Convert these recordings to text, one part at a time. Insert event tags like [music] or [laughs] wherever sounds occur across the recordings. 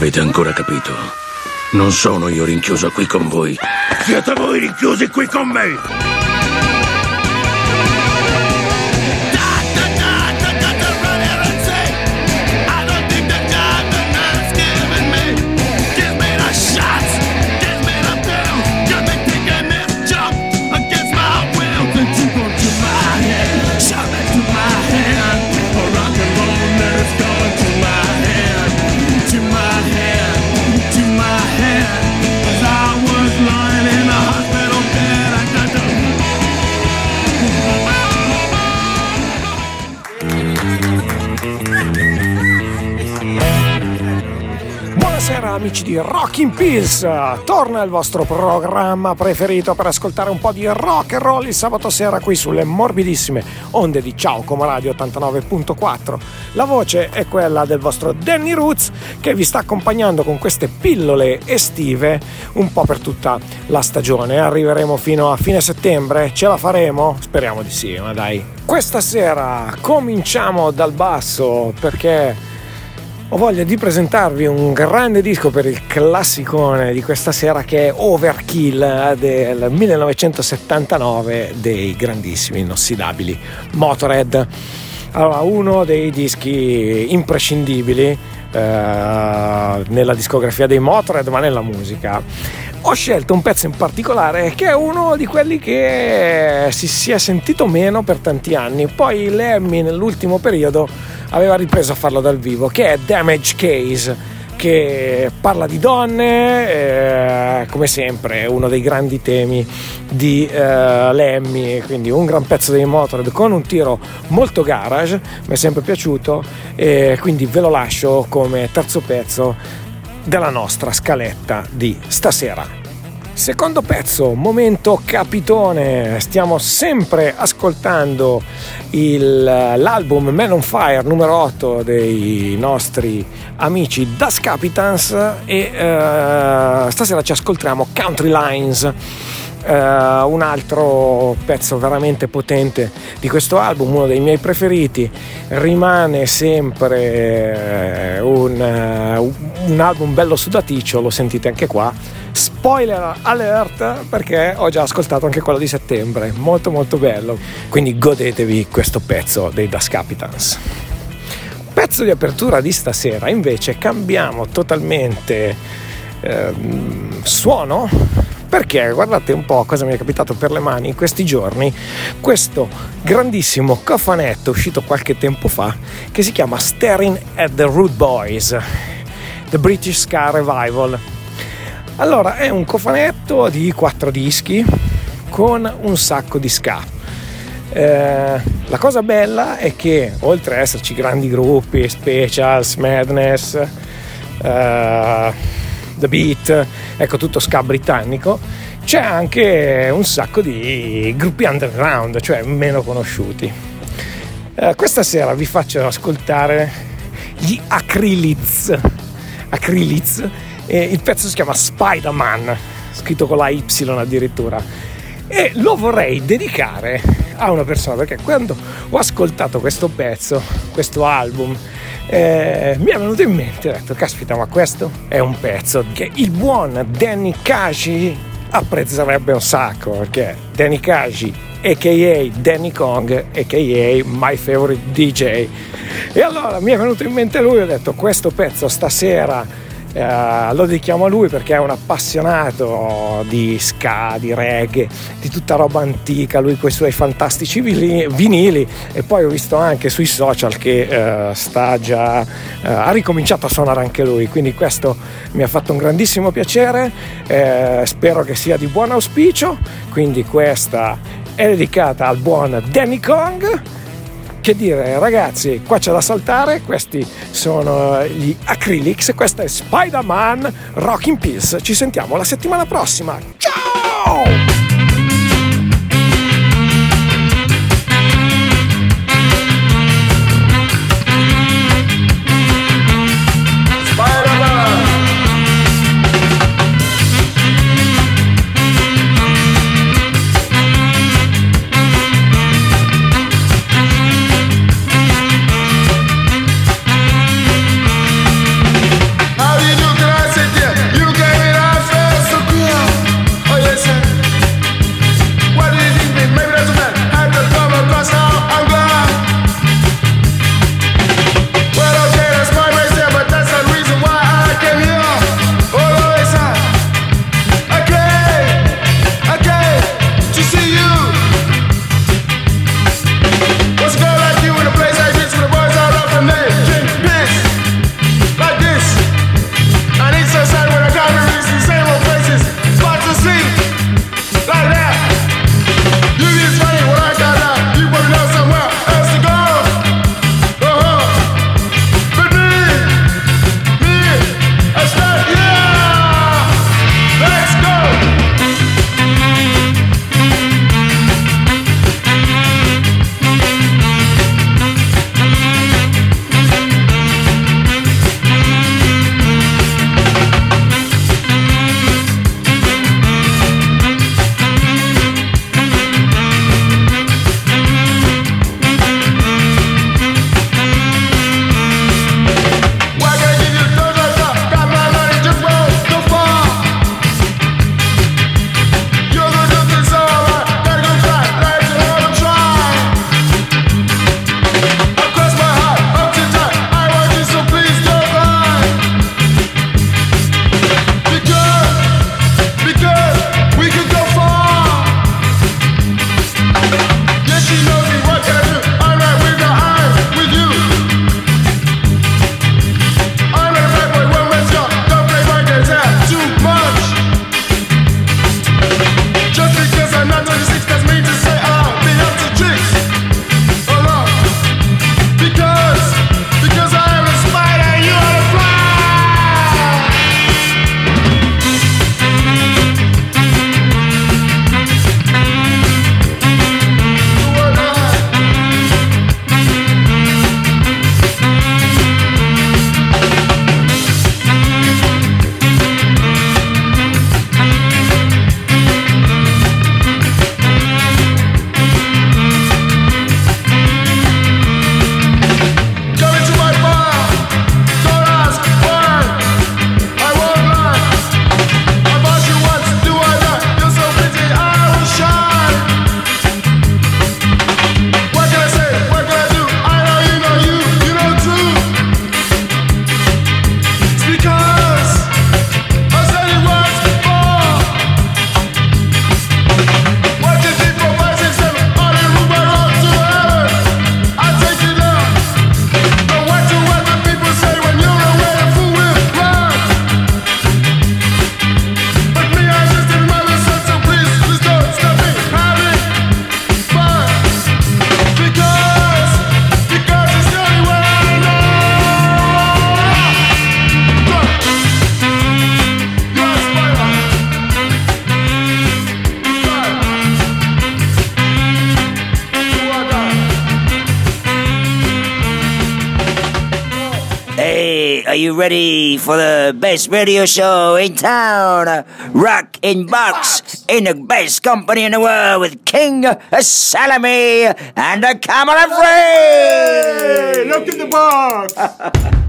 avete ancora capito? Non sono io rinchiuso qui con voi. Siete voi rinchiusi qui con me! Amici di Rockin' Pills, torna il vostro programma preferito per ascoltare un po' di rock and roll il sabato sera qui sulle morbidissime onde di Ciao Como Radio 89.4. La voce è quella del vostro Danny Roots che vi sta accompagnando con queste pillole estive un po' per tutta la stagione. Arriveremo fino a fine settembre, ce la faremo? Speriamo di sì, ma dai. Questa sera cominciamo dal basso perché ho voglia di presentarvi un grande disco per il classicone di questa sera che è Overkill del 1979 dei grandissimi inossidabili Motorhead. Allora, uno dei dischi imprescindibili eh, nella discografia dei Motorhead, ma nella musica. Ho scelto un pezzo in particolare che è uno di quelli che si, si è sentito meno per tanti anni. Poi Lemmy nell'ultimo periodo aveva ripreso a farlo dal vivo, che è Damage Case che parla di donne, eh, come sempre uno dei grandi temi di eh, Lemmy, quindi un gran pezzo dei Motorhead con un tiro molto garage, mi è sempre piaciuto e quindi ve lo lascio come terzo pezzo della nostra scaletta di stasera. Secondo pezzo, momento capitone, stiamo sempre ascoltando il, l'album Man on Fire numero 8 dei nostri amici Das Capitans e uh, stasera ci ascoltiamo Country Lines. Uh, un altro pezzo veramente potente di questo album, uno dei miei preferiti, rimane sempre uh, un, un album bello sudaticcio, lo sentite anche qua Spoiler alert perché ho già ascoltato anche quello di settembre, molto molto bello. Quindi godetevi questo pezzo dei Das Capitans. Pezzo di apertura di stasera invece cambiamo totalmente eh, suono perché guardate un po' cosa mi è capitato per le mani in questi giorni questo grandissimo cofanetto uscito qualche tempo fa che si chiama Staring at the Root Boys The British Ska Revival allora, è un cofanetto di quattro dischi con un sacco di ska. Eh, la cosa bella è che oltre ad esserci grandi gruppi, Specials, Madness, eh, The Beat, ecco tutto ska britannico, c'è anche un sacco di gruppi underground, cioè meno conosciuti. Eh, questa sera vi faccio ascoltare gli Acryliz. Acryliz e il pezzo si chiama Spider-Man, scritto con la Y addirittura. E lo vorrei dedicare a una persona perché quando ho ascoltato questo pezzo, questo album, eh, mi è venuto in mente, ho detto, caspita, ma questo è un pezzo che il buon Danny Kashi apprezzerebbe un sacco, perché Danny Kashi, a.k.a. Danny Kong, a.k.a. My Favorite DJ. E allora mi è venuto in mente lui, ho detto, questo pezzo stasera eh, lo dedichiamo a lui perché è un appassionato di ska, di reggae, di tutta roba antica, lui con i suoi fantastici vinili. E poi ho visto anche sui social che eh, sta già, eh, ha ricominciato a suonare anche lui, quindi questo mi ha fatto un grandissimo piacere, eh, spero che sia di buon auspicio, quindi questa è dedicata al buon Danny Kong che dire ragazzi qua c'è da saltare questi sono gli Acrylics questa è Spider-Man Rocking Peace ci sentiamo la settimana prossima. Ciao ready for the best radio show in town? Rock in Box in the best company in the world with King Salami and the Camera Free. Look in the box! [laughs]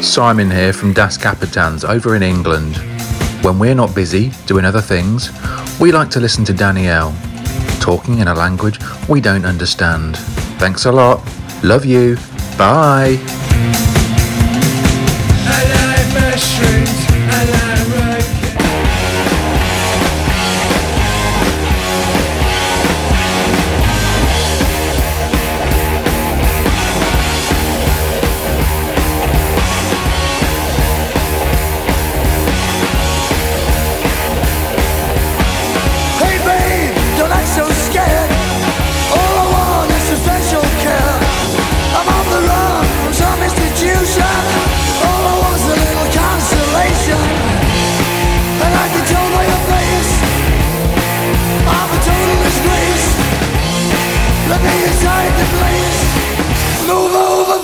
Simon here from Das Capitans over in England. When we're not busy doing other things, we like to listen to Danielle, talking in a language we don't understand. Thanks a lot. Love you. Bye.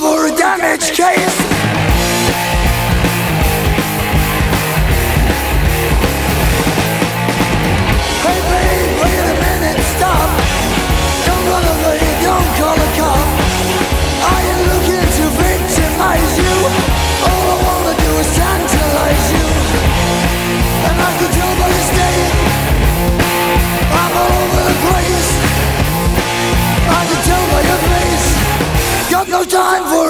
over a damaged case. No time for